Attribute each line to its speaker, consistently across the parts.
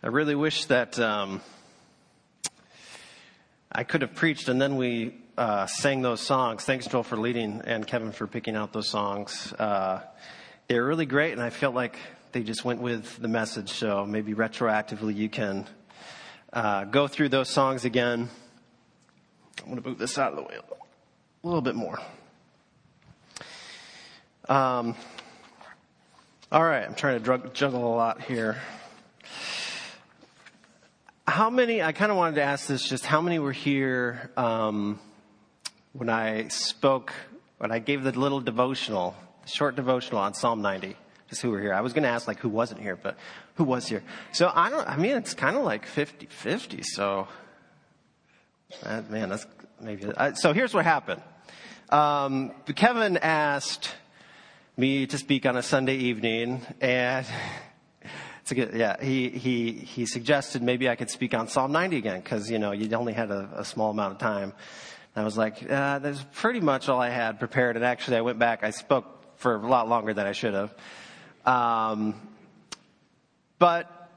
Speaker 1: I really wish that um, I could have preached and then we uh, sang those songs. Thanks, Joel, for leading and Kevin for picking out those songs. Uh, they were really great, and I felt like they just went with the message. So maybe retroactively, you can uh, go through those songs again. I'm going to move this out of the way a little bit more. Um, all right, I'm trying to drug, juggle a lot here. How many, I kind of wanted to ask this, just how many were here um, when I spoke, when I gave the little devotional, short devotional on Psalm 90? Just who were here. I was going to ask like who wasn't here, but who was here? So I don't, I mean, it's kind of like 50 50. So, that, man, that's maybe, uh, so here's what happened. Um, Kevin asked me to speak on a Sunday evening and good, yeah, he, he, he suggested maybe I could speak on Psalm 90 again because, you know, you only had a, a, small amount of time. And I was like, uh, that's pretty much all I had prepared. And actually I went back, I spoke for a lot longer than I should have. Um, but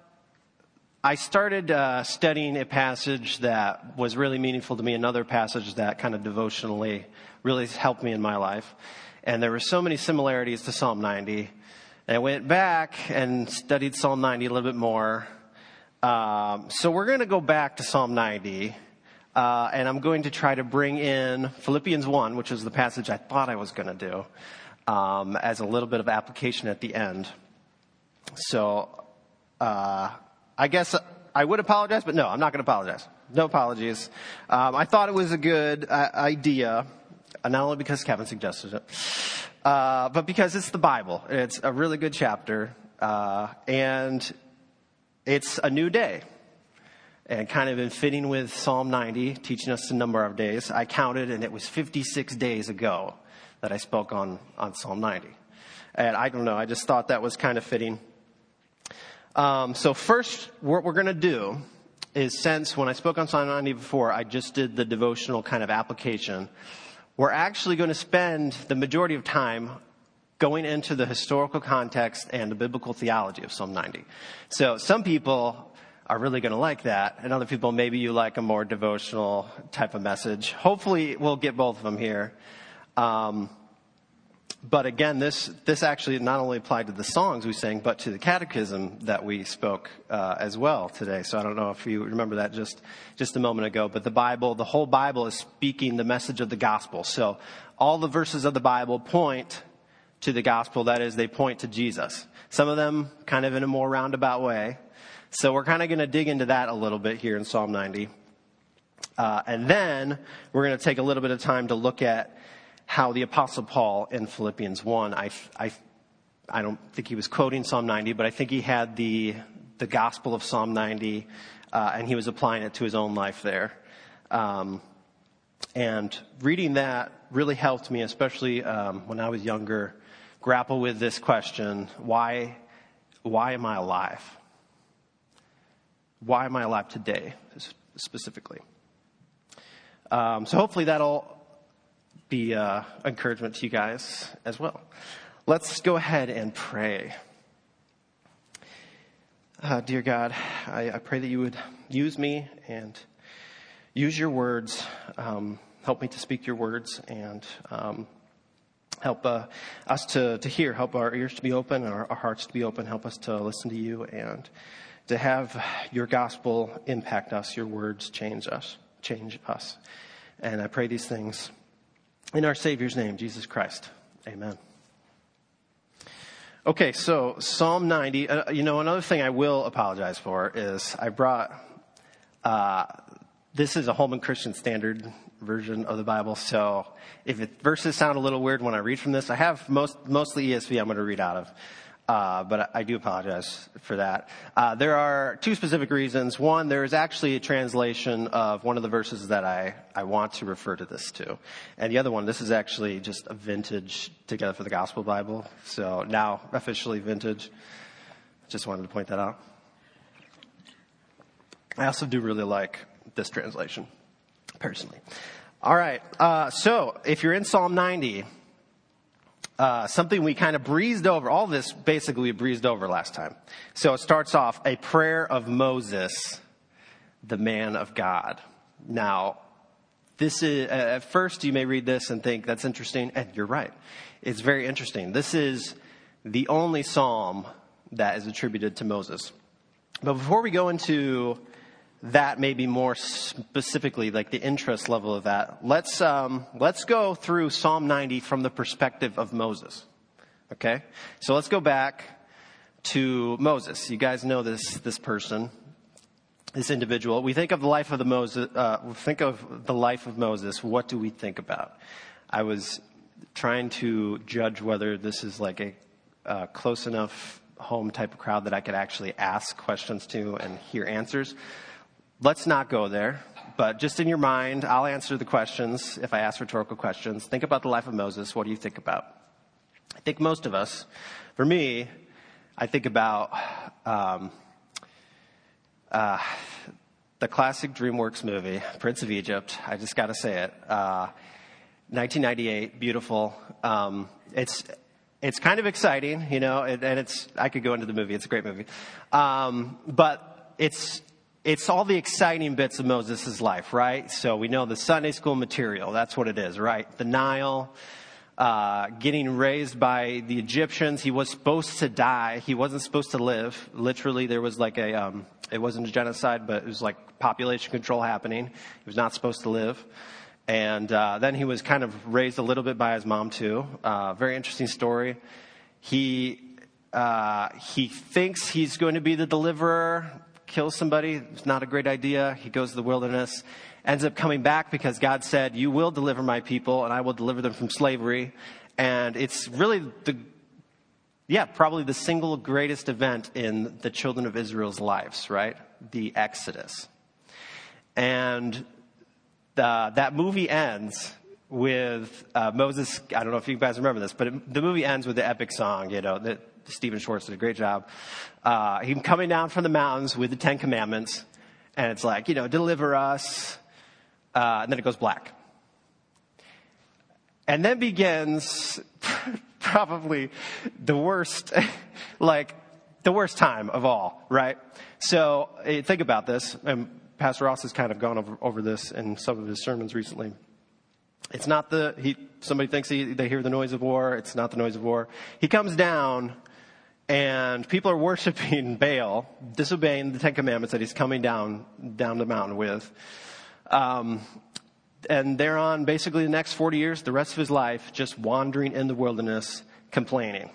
Speaker 1: I started uh, studying a passage that was really meaningful to me, another passage that kind of devotionally really helped me in my life. And there were so many similarities to Psalm 90 and I went back and studied Psalm 90 a little bit more. Um, so we're going to go back to Psalm 90. Uh, and I'm going to try to bring in Philippians 1, which is the passage I thought I was going to do, um, as a little bit of application at the end. So, uh, I guess I would apologize, but no, I'm not going to apologize. No apologies. Um, I thought it was a good uh, idea, not only because Kevin suggested it, uh, but because it's the Bible. It's a really good chapter, uh, and it's a new day. And kind of in fitting with Psalm 90, teaching us the number of days, I counted and it was 56 days ago that I spoke on, on Psalm 90. And I don't know, I just thought that was kind of fitting. Um, so first, what we're going to do is since when I spoke on Psalm 90 before, I just did the devotional kind of application we're actually going to spend the majority of time going into the historical context and the biblical theology of Psalm 90. So some people are really going to like that, and other people maybe you like a more devotional type of message. Hopefully, we'll get both of them here. Um, but again, this, this actually not only applied to the songs we sang, but to the catechism that we spoke uh, as well today. So I don't know if you remember that just, just a moment ago, but the Bible, the whole Bible is speaking the message of the gospel. So all the verses of the Bible point to the gospel. That is, they point to Jesus. Some of them kind of in a more roundabout way. So we're kind of going to dig into that a little bit here in Psalm 90. Uh, and then we're going to take a little bit of time to look at how the Apostle Paul in Philippians 1, I, I, I don't think he was quoting Psalm 90, but I think he had the, the gospel of Psalm 90, uh, and he was applying it to his own life there. Um, and reading that really helped me, especially um, when I was younger, grapple with this question why, why am I alive? Why am I alive today, specifically? Um, so hopefully that'll be uh, encouragement to you guys as well. Let's go ahead and pray. Uh, dear God, I, I, pray that you would use me and use your words. Um, help me to speak your words and um, help uh, us to, to hear. Help our ears to be open our, our hearts to be open. Help us to listen to you and to have your gospel impact us, your words change us, change us. And I pray these things in our Savior's name, Jesus Christ. Amen. Okay, so Psalm 90. Uh, you know, another thing I will apologize for is I brought, uh, this is a Holman Christian Standard version of the Bible, so if it, verses sound a little weird when I read from this, I have most, mostly ESV I'm going to read out of. Uh, but I do apologize for that. Uh, there are two specific reasons. One, there is actually a translation of one of the verses that I, I want to refer to this to. And the other one, this is actually just a vintage Together for the Gospel Bible. So now officially vintage. Just wanted to point that out. I also do really like this translation, personally. All right. Uh, so if you're in Psalm 90, uh, something we kind of breezed over. All this basically we breezed over last time. So it starts off a prayer of Moses, the man of God. Now, this is, at first you may read this and think that's interesting, and you're right. It's very interesting. This is the only psalm that is attributed to Moses. But before we go into that maybe more specifically, like the interest level of that, let's, um, let's go through Psalm 90 from the perspective of Moses. Okay? So let's go back to Moses. You guys know this, this person, this individual. We think of the life of the Moses, uh, think of the life of Moses. What do we think about? I was trying to judge whether this is like a uh, close enough home type of crowd that I could actually ask questions to and hear answers. Let's not go there, but just in your mind, I'll answer the questions if I ask rhetorical questions. Think about the life of Moses. What do you think about? I think most of us, for me, I think about um, uh, the classic DreamWorks movie, Prince of Egypt. I just got to say it. Uh, 1998, beautiful. Um, it's it's kind of exciting, you know, and, and, it's I could go into the movie. It's a great movie, um, but it's it's all the exciting bits of Moses' life, right? So we know the Sunday school material. That's what it is, right? The Nile, uh, getting raised by the Egyptians. He was supposed to die. He wasn't supposed to live. Literally, there was like a, um, it wasn't a genocide, but it was like population control happening. He was not supposed to live. And uh, then he was kind of raised a little bit by his mom too. Uh, very interesting story. He uh, he thinks he's going to be the deliverer kills somebody. It's not a great idea. He goes to the wilderness, ends up coming back because God said, You will deliver my people, and I will deliver them from slavery. And it's really the, yeah, probably the single greatest event in the children of Israel's lives, right? The Exodus. And the, that movie ends with uh, Moses. I don't know if you guys remember this, but it, the movie ends with the epic song, you know, that Stephen Schwartz did a great job. Uh, coming down from the mountains with the Ten Commandments, and it's like, you know, deliver us, uh, and then it goes black. And then begins probably the worst, like, the worst time of all, right? So eh, think about this, and Pastor Ross has kind of gone over, over this in some of his sermons recently. It's not the, he, somebody thinks he, they hear the noise of war. It's not the noise of war. He comes down and people are worshiping Baal, disobeying the Ten Commandments that he's coming down down the mountain with. Um, and they're on basically the next 40 years, the rest of his life, just wandering in the wilderness, complaining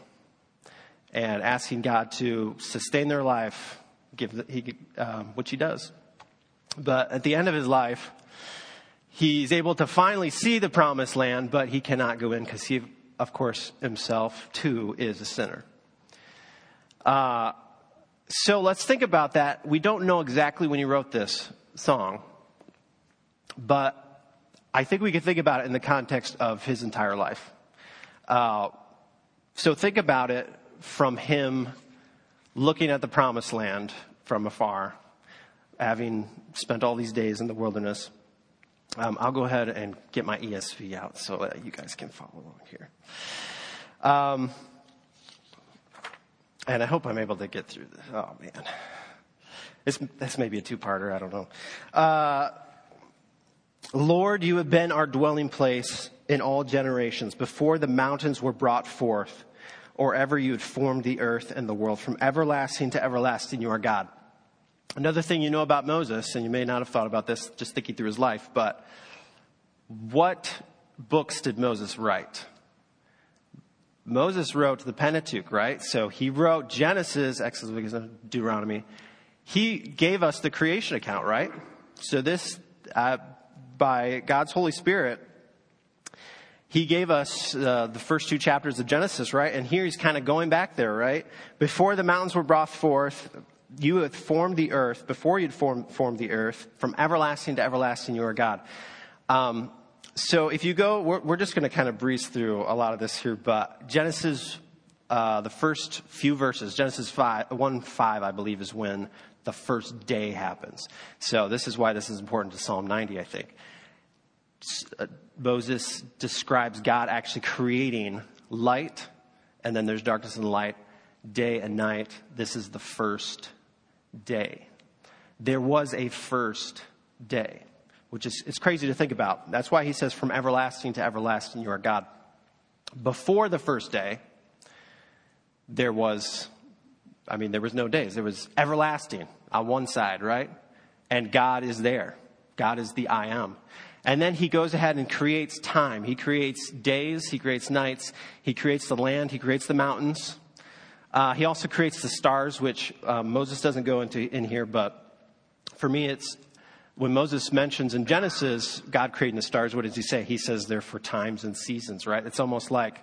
Speaker 1: and asking God to sustain their life, give the, he, um, which he does. But at the end of his life, he's able to finally see the promised land, but he cannot go in because he, of course, himself too is a sinner. Uh, so let's think about that. We don't know exactly when he wrote this song, but I think we can think about it in the context of his entire life. Uh, so think about it from him looking at the promised land from afar, having spent all these days in the wilderness. Um, I'll go ahead and get my ESV out so that you guys can follow along here. Um, and I hope I'm able to get through this. Oh, man. This, this may be a two parter. I don't know. Uh, Lord, you have been our dwelling place in all generations, before the mountains were brought forth, or ever you had formed the earth and the world. From everlasting to everlasting, you are God. Another thing you know about Moses, and you may not have thought about this just thinking through his life, but what books did Moses write? Moses wrote the Pentateuch, right? So he wrote Genesis, Exodus, Deuteronomy. He gave us the creation account, right? So this, uh, by God's Holy Spirit, he gave us uh, the first two chapters of Genesis, right? And here he's kind of going back there, right? Before the mountains were brought forth, you had formed the earth. Before you'd formed, formed the earth, from everlasting to everlasting, you are God. Um, so if you go, we're, we're just going to kind of breeze through a lot of this here, but Genesis, uh, the first few verses, Genesis 5, 1 5, I believe, is when the first day happens. So this is why this is important to Psalm 90, I think. Uh, Moses describes God actually creating light, and then there's darkness and light, day and night. This is the first day. There was a first day, which is it's crazy to think about. That's why he says, from everlasting to everlasting, you are God. Before the first day, there was, I mean, there was no days. There was everlasting on one side, right? And God is there. God is the I am. And then he goes ahead and creates time. He creates days, he creates nights, he creates the land, he creates the mountains. Uh, he also creates the stars, which uh, Moses doesn't go into in here, but for me, it's when Moses mentions in Genesis God creating the stars. What does he say? He says they're for times and seasons, right? It's almost like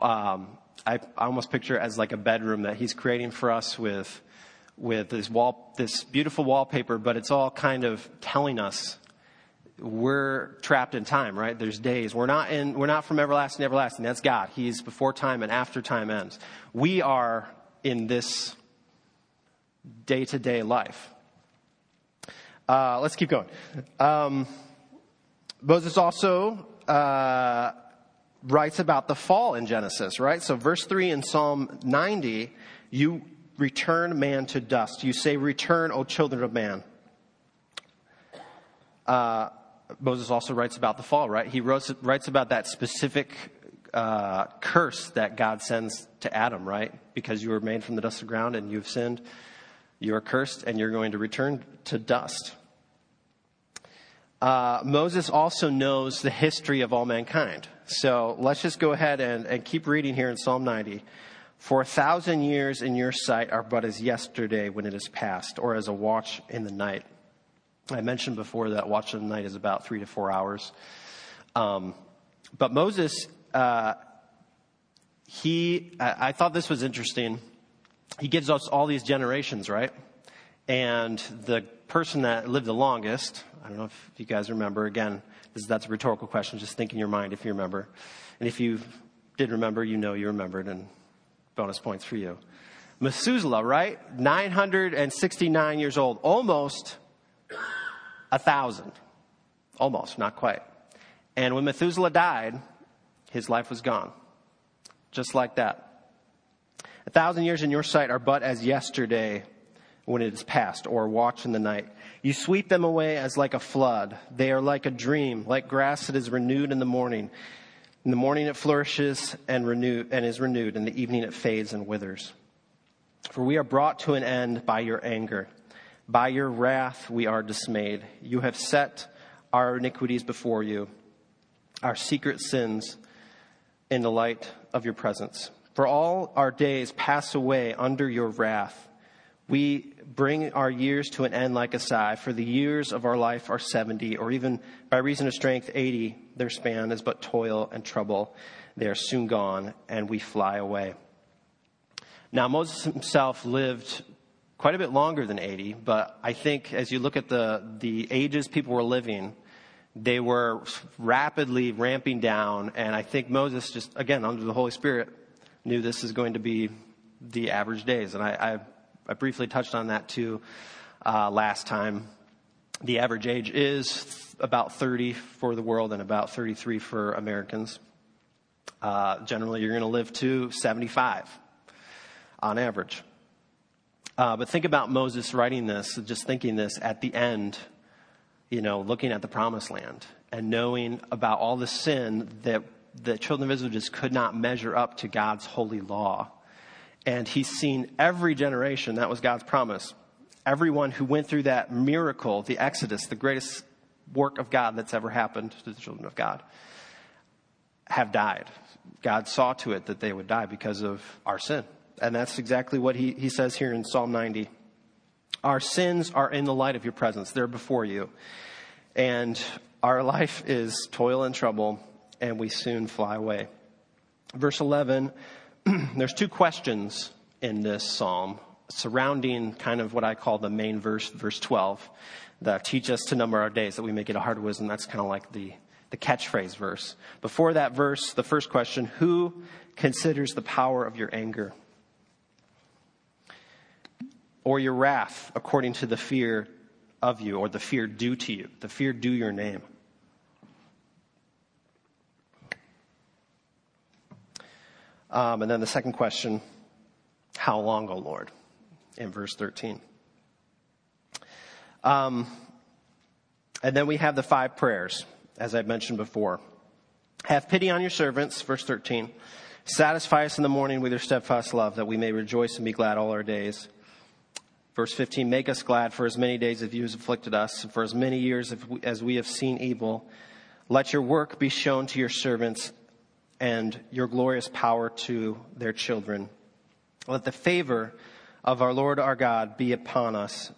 Speaker 1: um, I, I almost picture it as like a bedroom that he's creating for us with with this wall, this beautiful wallpaper, but it's all kind of telling us we're trapped in time, right? There's days. We're not in, we're not from everlasting to everlasting. That's God. He's before time and after time ends. We are in this day to day life. Uh, let's keep going. Um, Moses also uh, writes about the fall in Genesis, right? So, verse 3 in Psalm 90, you return man to dust. You say, Return, O children of man. Uh, Moses also writes about the fall, right? He writes, writes about that specific uh, curse that God sends to Adam, right? Because you were made from the dust of the ground and you've sinned, you are cursed and you're going to return to dust. Uh, Moses also knows the history of all mankind. So let's just go ahead and, and keep reading here in Psalm 90. For a thousand years in your sight are but as yesterday when it is past, or as a watch in the night. I mentioned before that watch in the night is about three to four hours. Um, but Moses, uh, he, I, I thought this was interesting. He gives us all these generations, right? And the person that lived the longest, I don't know if you guys remember, again, this, that's a rhetorical question, just think in your mind if you remember. And if you did remember, you know you remembered, and bonus points for you. Methuselah, right? 969 years old, almost a thousand. Almost, not quite. And when Methuselah died, his life was gone. Just like that. A thousand years in your sight are but as yesterday when it is past, or watch in the night. You sweep them away as like a flood. They are like a dream, like grass that is renewed in the morning. In the morning it flourishes and, renew, and is renewed. In the evening it fades and withers. For we are brought to an end by your anger. By your wrath we are dismayed. You have set our iniquities before you, our secret sins in the light of your presence. For all our days pass away under your wrath. We bring our years to an end like a sigh, for the years of our life are 70, or even by reason of strength, 80. Their span is but toil and trouble. They are soon gone, and we fly away. Now, Moses himself lived quite a bit longer than 80, but I think as you look at the, the ages people were living, they were rapidly ramping down, and I think Moses just, again, under the Holy Spirit, knew this is going to be the average days. And I, I, I briefly touched on that too uh, last time. The average age is about 30 for the world and about 33 for Americans. Uh, generally, you're going to live to 75 on average. Uh, but think about Moses writing this, just thinking this at the end, you know, looking at the promised land and knowing about all the sin that the children of Israel just could not measure up to God's holy law. And he's seen every generation, that was God's promise. Everyone who went through that miracle, the Exodus, the greatest work of God that's ever happened to the children of God, have died. God saw to it that they would die because of our sin. And that's exactly what he, he says here in Psalm 90. Our sins are in the light of your presence, they're before you. And our life is toil and trouble, and we soon fly away. Verse 11, there's two questions in this psalm surrounding kind of what I call the main verse, verse 12, that teach us to number our days that we may get a of wisdom. That's kind of like the, the catchphrase verse. Before that verse, the first question, who considers the power of your anger? or your wrath according to the fear of you, or the fear due to you, the fear due your name. Um, and then the second question, how long, O Lord? In verse 13. Um, and then we have the five prayers, as I mentioned before. Have pity on your servants, verse 13. Satisfy us in the morning with your steadfast love, that we may rejoice and be glad all our days. Verse 15, make us glad for as many days as you have afflicted us, and for as many years as we have seen evil. Let your work be shown to your servants and your glorious power to their children. Let the favor of our Lord our God be upon us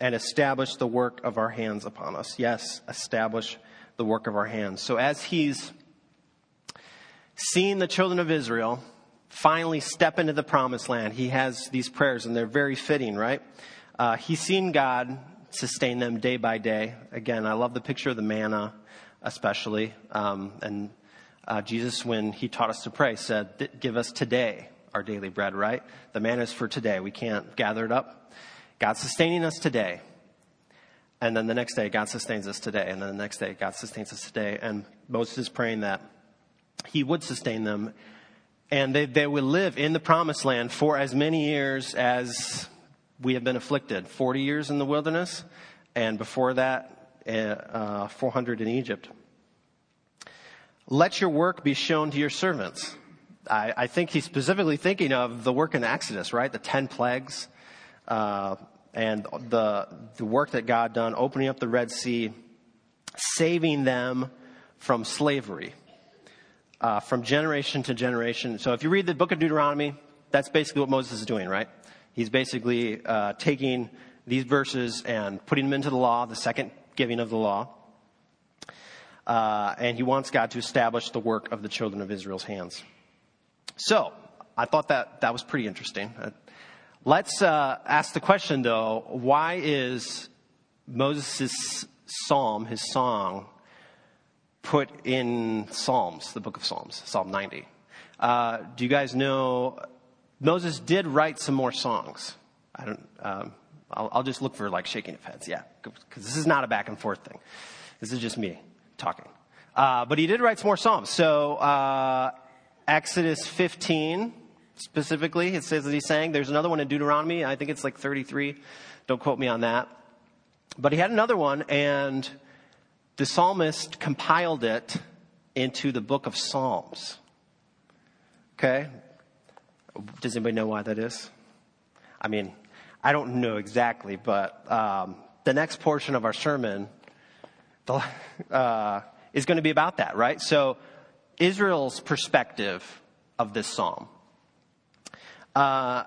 Speaker 1: and establish the work of our hands upon us. Yes, establish the work of our hands. So as he's seeing the children of Israel finally step into the promised land, he has these prayers, and they're very fitting, right? Uh, he's seen God sustain them day by day. Again, I love the picture of the manna, especially. Um, and uh, Jesus, when he taught us to pray, said, Give us today our daily bread, right? The manna is for today. We can't gather it up. God's sustaining us today. And then the next day, God sustains us today. And then the next day, God sustains us today. And Moses is praying that he would sustain them and they, they would live in the promised land for as many years as we have been afflicted 40 years in the wilderness, and before that, uh, 400 in Egypt. Let your work be shown to your servants. I, I, think he's specifically thinking of the work in Exodus, right? The 10 plagues, uh, and the, the work that God done, opening up the Red Sea, saving them from slavery uh, from generation to generation. So if you read the book of Deuteronomy, that's basically what Moses is doing, right? He's basically uh, taking these verses and putting them into the law, the second giving of the law. Uh, and he wants God to establish the work of the children of Israel's hands. So, I thought that that was pretty interesting. Uh, let's uh, ask the question, though why is Moses' psalm, his song, put in Psalms, the book of Psalms, Psalm 90. Uh, do you guys know Moses did write some more songs? I don't. Um, I'll, I'll, just look for like shaking of heads. Yeah, because this is not a back and forth thing. This is just me talking. Uh, but he did write some more psalms. So uh, Exodus 15 specifically, it says that he sang. There's another one in Deuteronomy. I think it's like 33. Don't quote me on that. But he had another one, and the psalmist compiled it into the book of Psalms. Okay? Does anybody know why that is? I mean, I don't know exactly, but um, the next portion of our sermon uh, is going to be about that, right? So, Israel's perspective of this psalm. Uh,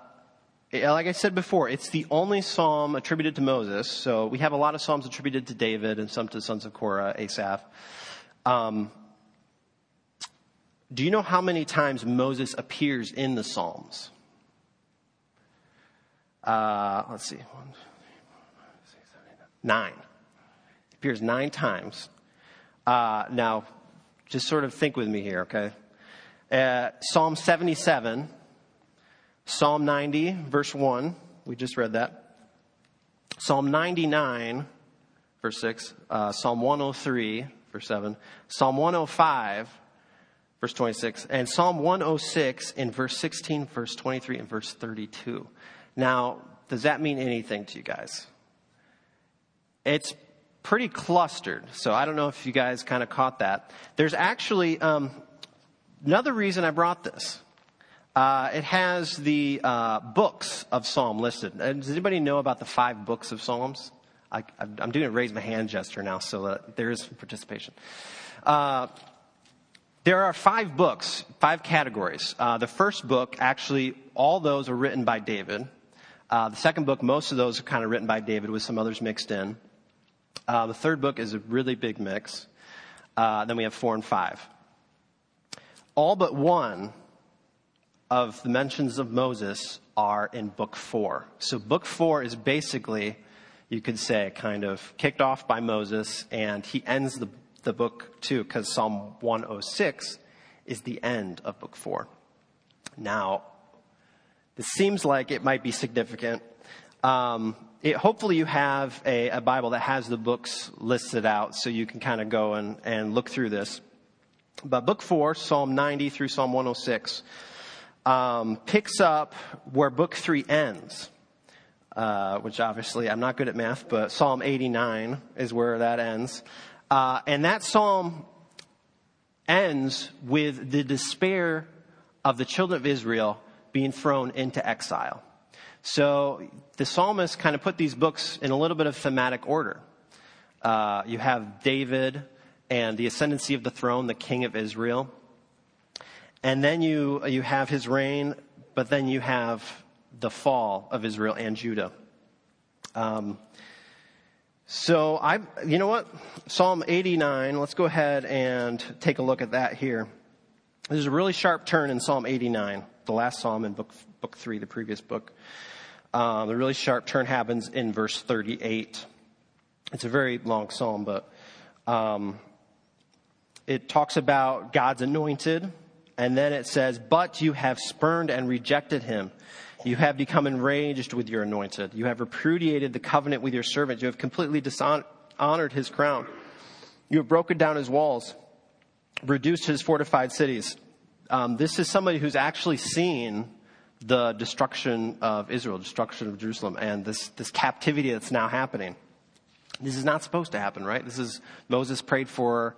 Speaker 1: like I said before, it's the only psalm attributed to Moses. So we have a lot of psalms attributed to David and some to the sons of Korah, Asaph. Um, do you know how many times Moses appears in the Psalms? Uh, let's see. One, nine. Appears nine times. Uh, now, just sort of think with me here, okay? Uh, Psalm 77 Psalm 90, verse 1, we just read that. Psalm 99, verse 6. Uh, Psalm 103, verse 7. Psalm 105, verse 26. And Psalm 106 in verse 16, verse 23, and verse 32. Now, does that mean anything to you guys? It's pretty clustered. So I don't know if you guys kind of caught that. There's actually um, another reason I brought this. Uh, it has the uh, books of Psalm listed. Uh, does anybody know about the five books of Psalms? I, am doing a raise my hand gesture now, so that there is participation. Uh, there are five books, five categories. Uh, the first book, actually, all those are written by David. Uh, the second book, most of those are kind of written by David with some others mixed in. The third book is a really big mix. then we have four and five. All but one of the mentions of Moses are in book four. So, book four is basically, you could say, kind of kicked off by Moses, and he ends the, the book too, because Psalm 106 is the end of book four. Now, this seems like it might be significant. Um, it, hopefully, you have a, a, Bible that has the books listed out so you can kind of go and, and look through this. But book four, Psalm 90 through Psalm 106, um, picks up where book three ends, uh, which obviously I'm not good at math, but Psalm 89 is where that ends. Uh, and that psalm ends with the despair of the children of Israel being thrown into exile. So the psalmist kind of put these books in a little bit of thematic order. Uh, you have David and the ascendancy of the throne, the king of Israel. And then you, you have his reign, but then you have the fall of Israel and Judah. Um, so I, you know what? Psalm 89, let's go ahead and take a look at that here. There's a really sharp turn in Psalm 89, the last psalm in book, book three, the previous book. Um, the really sharp turn happens in verse 38. It's a very long psalm, but um, it talks about God's anointed, and then it says, But you have spurned and rejected him. You have become enraged with your anointed. You have repudiated the covenant with your servant. You have completely dishonored his crown. You have broken down his walls, reduced his fortified cities. Um, this is somebody who's actually seen the destruction of Israel, destruction of Jerusalem, and this, this captivity that's now happening. This is not supposed to happen, right? This is, Moses prayed for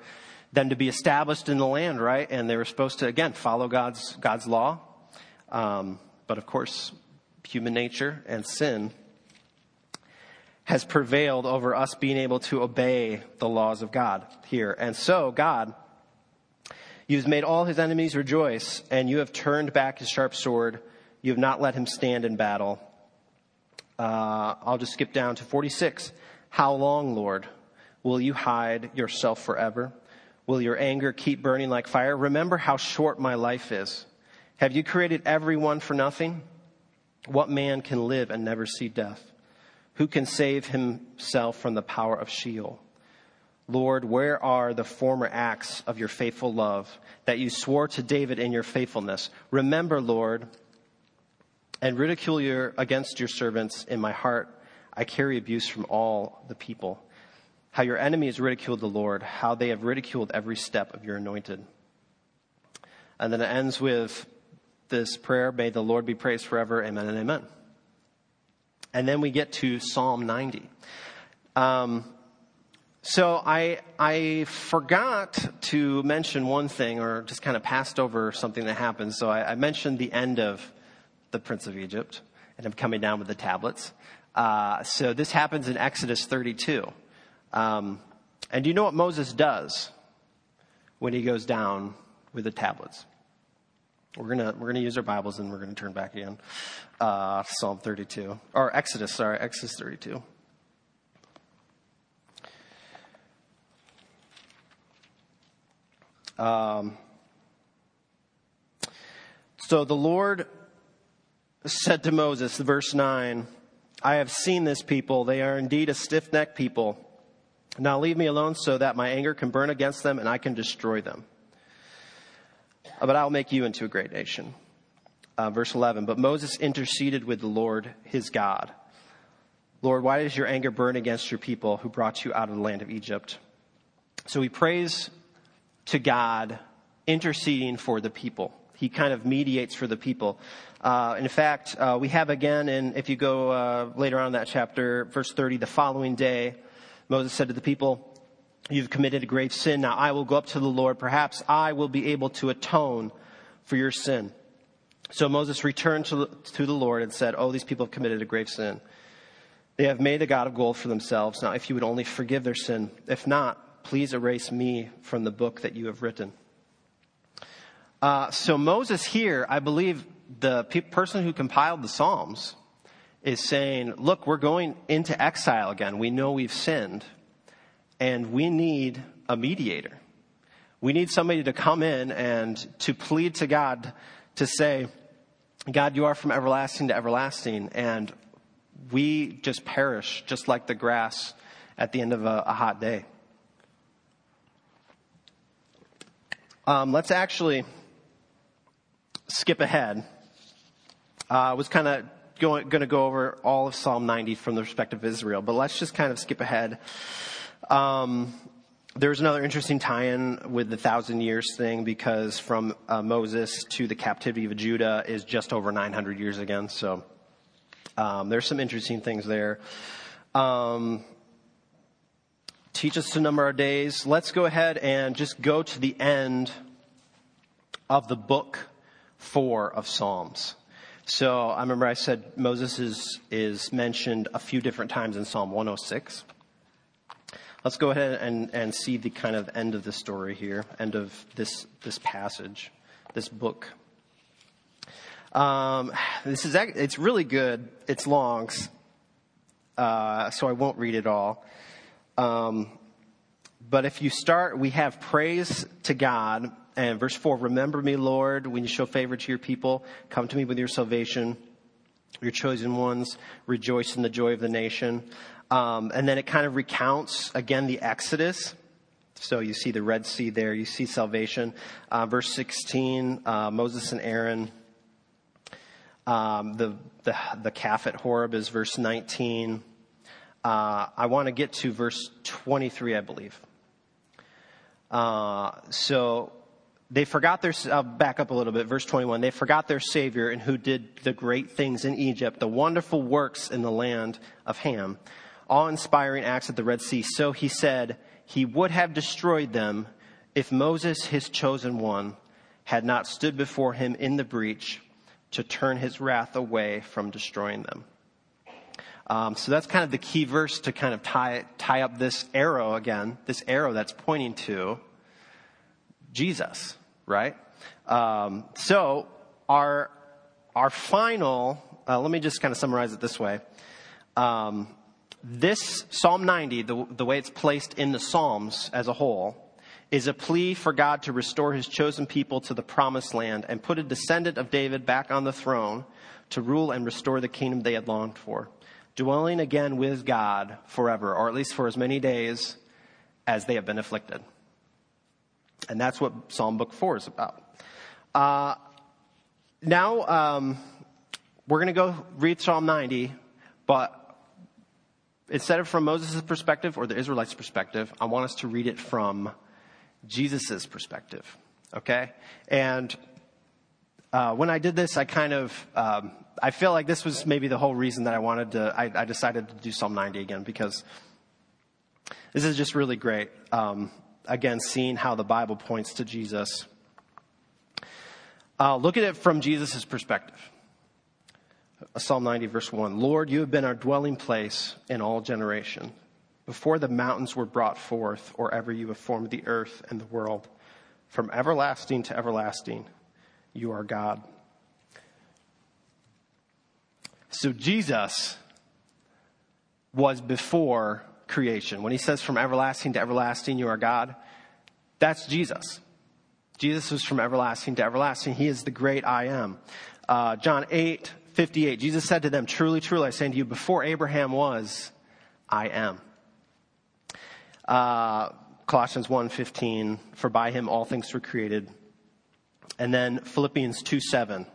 Speaker 1: them to be established in the land, right? And they were supposed to, again, follow God's, God's law. Um, but of course, human nature and sin has prevailed over us being able to obey the laws of God here. And so, God, you've made all his enemies rejoice, and you have turned back his sharp sword. You have not let him stand in battle. Uh, I'll just skip down to 46. How long, Lord, will you hide yourself forever? Will your anger keep burning like fire? Remember how short my life is. Have you created everyone for nothing? What man can live and never see death? Who can save himself from the power of Sheol? Lord, where are the former acts of your faithful love that you swore to David in your faithfulness? Remember, Lord, and ridicule your, against your servants in my heart. I carry abuse from all the people. How your enemies ridiculed the Lord, how they have ridiculed every step of your anointed. And then it ends with this prayer, may the Lord be praised forever. Amen and amen. And then we get to Psalm 90. Um, so I, I forgot to mention one thing or just kind of passed over something that happened. So I, I mentioned the end of the Prince of Egypt and him coming down with the tablets. Uh, so this happens in Exodus 32. Um, and do you know what Moses does when he goes down with the tablets? We're gonna we're gonna use our Bibles and we're gonna turn back again. Uh, Psalm 32 or Exodus, sorry, Exodus 32. Um, so the Lord said to Moses, verse 9, I have seen this people. They are indeed a stiff necked people. Now leave me alone so that my anger can burn against them and I can destroy them but I'll make you into a great nation. Uh, verse 11, but Moses interceded with the Lord his God. Lord, why does your anger burn against your people who brought you out of the land of Egypt? So he prays to God, interceding for the people. He kind of mediates for the people. Uh, in fact, uh, we have again, and if you go uh, later on in that chapter, verse 30, the following day, Moses said to the people, You've committed a grave sin. Now I will go up to the Lord. Perhaps I will be able to atone for your sin. So Moses returned to, to the Lord and said, Oh, these people have committed a grave sin. They have made a God of gold for themselves. Now, if you would only forgive their sin, if not, please erase me from the book that you have written. Uh, so Moses here, I believe the pe- person who compiled the Psalms is saying, look, we're going into exile again. We know we've sinned. And we need a mediator. We need somebody to come in and to plead to God to say, God, you are from everlasting to everlasting, and we just perish just like the grass at the end of a, a hot day. Um, let's actually skip ahead. Uh, I was kind of going to go over all of Psalm 90 from the perspective of Israel, but let's just kind of skip ahead um, there's another interesting tie-in with the thousand years thing because from uh, Moses to the captivity of Judah is just over 900 years again. So um, there's some interesting things there. Um, teach us to number our days. Let's go ahead and just go to the end of the book four of Psalms. So I remember I said Moses is, is mentioned a few different times in Psalm 106. Let's go ahead and, and see the kind of end of the story here, end of this, this passage, this book. Um, this is, it's really good. It's long, uh, so I won't read it all. Um, but if you start, we have praise to God. And verse 4 Remember me, Lord, when you show favor to your people. Come to me with your salvation. Your chosen ones rejoice in the joy of the nation. Um, and then it kind of recounts again the Exodus. So you see the Red Sea there, you see salvation. Uh, verse 16, uh, Moses and Aaron. Um, the, the, the calf at Horeb is verse 19. Uh, I want to get to verse 23, I believe. Uh, so they forgot their, I'll back up a little bit, verse 21. They forgot their Savior and who did the great things in Egypt, the wonderful works in the land of Ham awe inspiring acts at the Red Sea. So he said he would have destroyed them if Moses, his chosen one, had not stood before him in the breach to turn his wrath away from destroying them. Um, so that's kind of the key verse to kind of tie, tie up this arrow again, this arrow that's pointing to Jesus, right? Um, so our, our final, uh, let me just kind of summarize it this way. Um, this Psalm 90, the, the way it's placed in the Psalms as a whole, is a plea for God to restore his chosen people to the promised land and put a descendant of David back on the throne to rule and restore the kingdom they had longed for, dwelling again with God forever, or at least for as many days as they have been afflicted. And that's what Psalm Book 4 is about. Uh, now, um, we're going to go read Psalm 90, but instead of from Moses' perspective or the Israelites' perspective, I want us to read it from Jesus' perspective. Okay? And uh, when I did this, I kind of, um, I feel like this was maybe the whole reason that I wanted to, I, I decided to do Psalm 90 again because this is just really great. Um, again, seeing how the Bible points to Jesus. Uh, look at it from Jesus' perspective. Psalm 90, verse 1 Lord, you have been our dwelling place in all generation. Before the mountains were brought forth, or ever you have formed the earth and the world, from everlasting to everlasting, you are God. So Jesus was before creation. When he says from everlasting to everlasting, you are God, that's Jesus. Jesus was from everlasting to everlasting. He is the great I am. Uh, John 8, 58, Jesus said to them, Truly, truly, I say to you, before Abraham was, I am. Uh, Colossians 1.15, for by him all things were created. And then Philippians 2 7,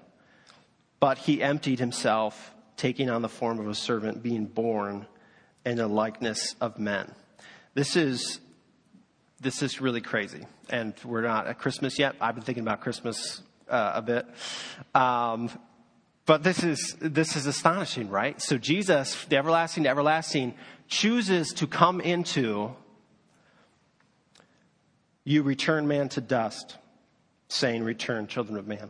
Speaker 1: but he emptied himself, taking on the form of a servant, being born in the likeness of men. This is this is really crazy, and we're not at Christmas yet. I've been thinking about Christmas uh, a bit. Um, but this is, this is astonishing, right? So Jesus, the everlasting the everlasting, chooses to come into you return man to dust, saying, Return, children of man.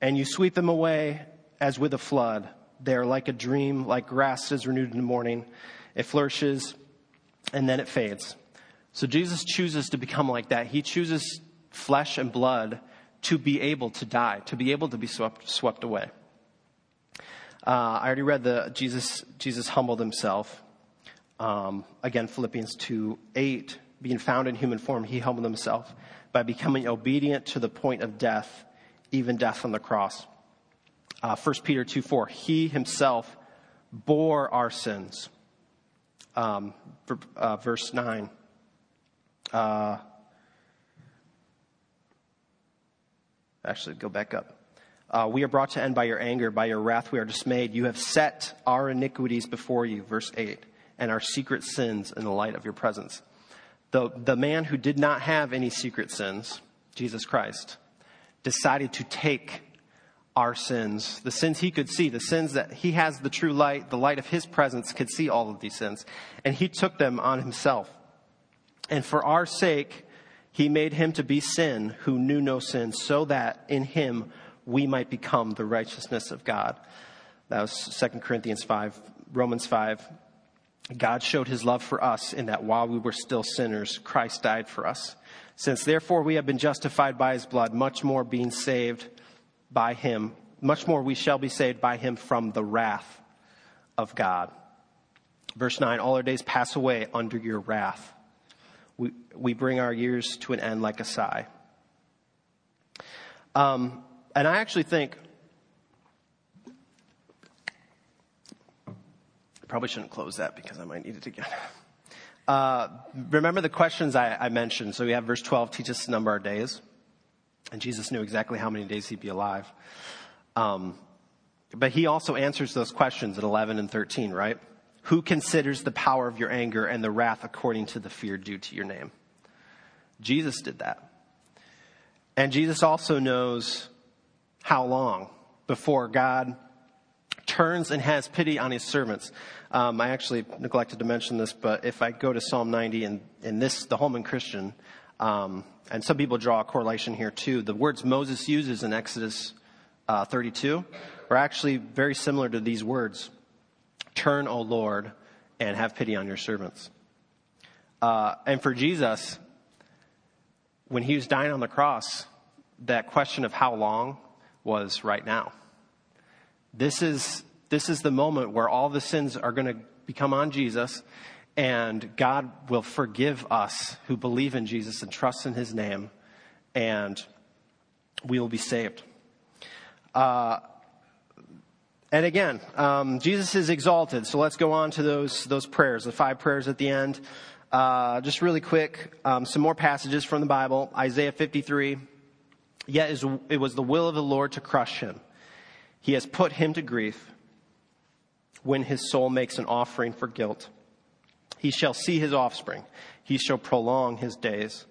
Speaker 1: And you sweep them away as with a flood. They are like a dream, like grass is renewed in the morning. It flourishes and then it fades. So Jesus chooses to become like that. He chooses flesh and blood to be able to die, to be able to be swept, swept away. Uh, I already read the Jesus, Jesus humbled himself. Um, again, Philippians 2 8, being found in human form, he humbled himself by becoming obedient to the point of death, even death on the cross. Uh, 1 Peter 2 4, he himself bore our sins. Um, uh, verse 9. Uh, Actually, go back up. Uh, we are brought to end by your anger, by your wrath we are dismayed. You have set our iniquities before you, verse 8, and our secret sins in the light of your presence. The, the man who did not have any secret sins, Jesus Christ, decided to take our sins, the sins he could see, the sins that he has the true light, the light of his presence could see all of these sins. And he took them on himself. And for our sake, he made him to be sin who knew no sin, so that in him we might become the righteousness of God. That was 2 Corinthians 5, Romans 5. God showed his love for us in that while we were still sinners, Christ died for us. Since therefore we have been justified by his blood, much more being saved by him, much more we shall be saved by him from the wrath of God. Verse 9 All our days pass away under your wrath. We, we bring our years to an end like a sigh. Um, and I actually think, I probably shouldn't close that because I might need it again. Uh, remember the questions I, I, mentioned. So we have verse 12, teach us to number our days. And Jesus knew exactly how many days he'd be alive. Um, but he also answers those questions at 11 and 13, right? Who considers the power of your anger and the wrath according to the fear due to your name? Jesus did that. And Jesus also knows how long before God turns and has pity on his servants. Um, I actually neglected to mention this, but if I go to Psalm 90 and in this, the Holman Christian, um, and some people draw a correlation here too. The words Moses uses in Exodus uh, 32 are actually very similar to these words Turn, O Lord, and have pity on your servants. Uh, and for Jesus, when he was dying on the cross, that question of how long was right now. This is, this is the moment where all the sins are going to become on Jesus, and God will forgive us who believe in Jesus and trust in his name, and we will be saved. Uh, and again, um, Jesus is exalted. So let's go on to those those prayers, the five prayers at the end. Uh, just really quick, um, some more passages from the Bible. Isaiah 53. Yet it was the will of the Lord to crush him. He has put him to grief when his soul makes an offering for guilt. He shall see his offspring. He shall prolong his days.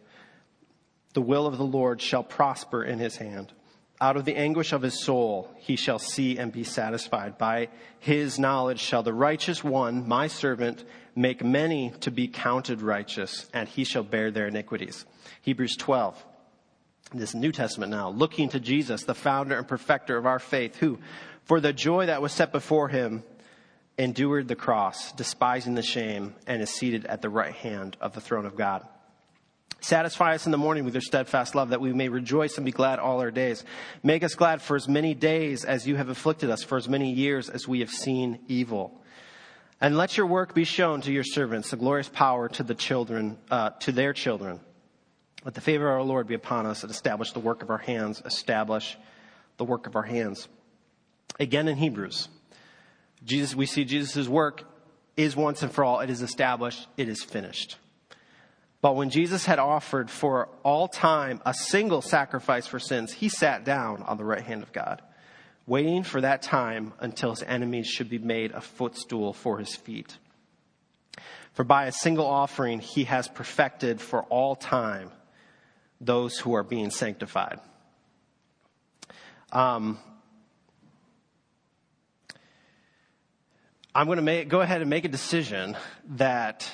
Speaker 1: The will of the Lord shall prosper in his hand. Out of the anguish of his soul he shall see and be satisfied. By his knowledge shall the righteous one, my servant, make many to be counted righteous, and he shall bear their iniquities. Hebrews 12. This New Testament now, looking to Jesus, the founder and perfecter of our faith, who, for the joy that was set before him, endured the cross, despising the shame, and is seated at the right hand of the throne of God. Satisfy us in the morning with your steadfast love, that we may rejoice and be glad all our days. Make us glad for as many days as you have afflicted us, for as many years as we have seen evil. And let your work be shown to your servants, the glorious power to the children, uh, to their children. Let the favor of our Lord be upon us and establish the work of our hands, establish the work of our hands. Again in Hebrews, Jesus, we see Jesus' work is once and for all. It is established. It is finished. But when Jesus had offered for all time a single sacrifice for sins, he sat down on the right hand of God, waiting for that time until his enemies should be made a footstool for his feet. For by a single offering, he has perfected for all time those who are being sanctified. Um, I'm going to make, go ahead and make a decision that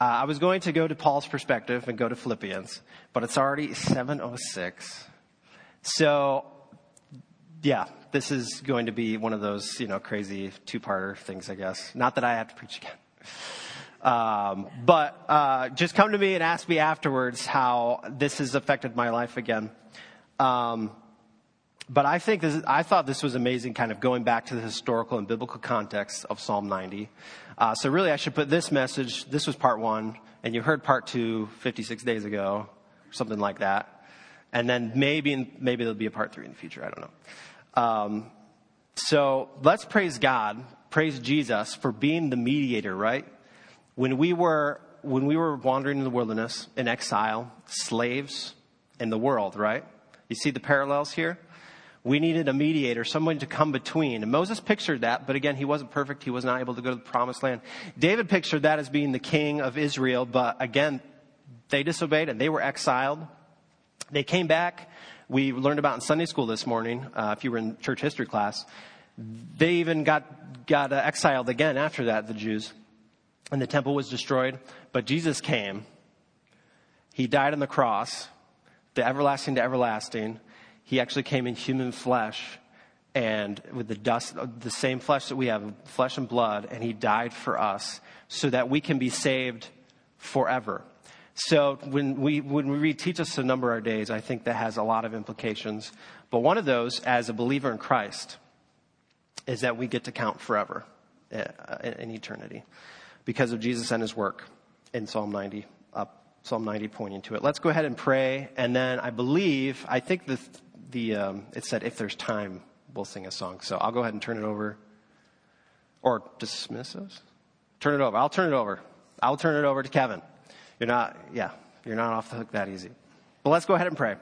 Speaker 1: uh, I was going to go to Paul's perspective and go to Philippians, but it's already 706. So, yeah, this is going to be one of those, you know, crazy two-parter things, I guess. Not that I have to preach again. Um, but uh, just come to me and ask me afterwards how this has affected my life again. Um, but I think this, I thought this was amazing, kind of going back to the historical and biblical context of Psalm 90. Uh, so really, I should put this message. This was part one, and you heard part two 56 days ago, something like that. And then maybe maybe there'll be a part three in the future. I don't know. Um, so let's praise God, praise Jesus for being the mediator. Right when we were when we were wandering in the wilderness in exile, slaves in the world. Right. You see the parallels here we needed a mediator, someone to come between. And Moses pictured that, but again, he wasn't perfect. He was not able to go to the promised land. David pictured that as being the king of Israel, but again, they disobeyed and they were exiled. They came back. We learned about in Sunday school this morning, uh, if you were in church history class, they even got, got uh, exiled again after that, the Jews. And the temple was destroyed. But Jesus came. He died on the cross, the everlasting to everlasting. He actually came in human flesh and with the dust, the same flesh that we have, flesh and blood, and he died for us so that we can be saved forever. So when we, when we read teach us to number our days, I think that has a lot of implications. But one of those, as a believer in Christ, is that we get to count forever uh, in eternity because of Jesus and his work in Psalm 90, up Psalm 90 pointing to it. Let's go ahead and pray. And then I believe, I think the, the, um, it said if there's time, we'll sing a song. So I'll go ahead and turn it over or dismiss us. Turn it over. I'll turn it over. I'll turn it over to Kevin. You're not, yeah, you're not off the hook that easy. But let's go ahead and pray.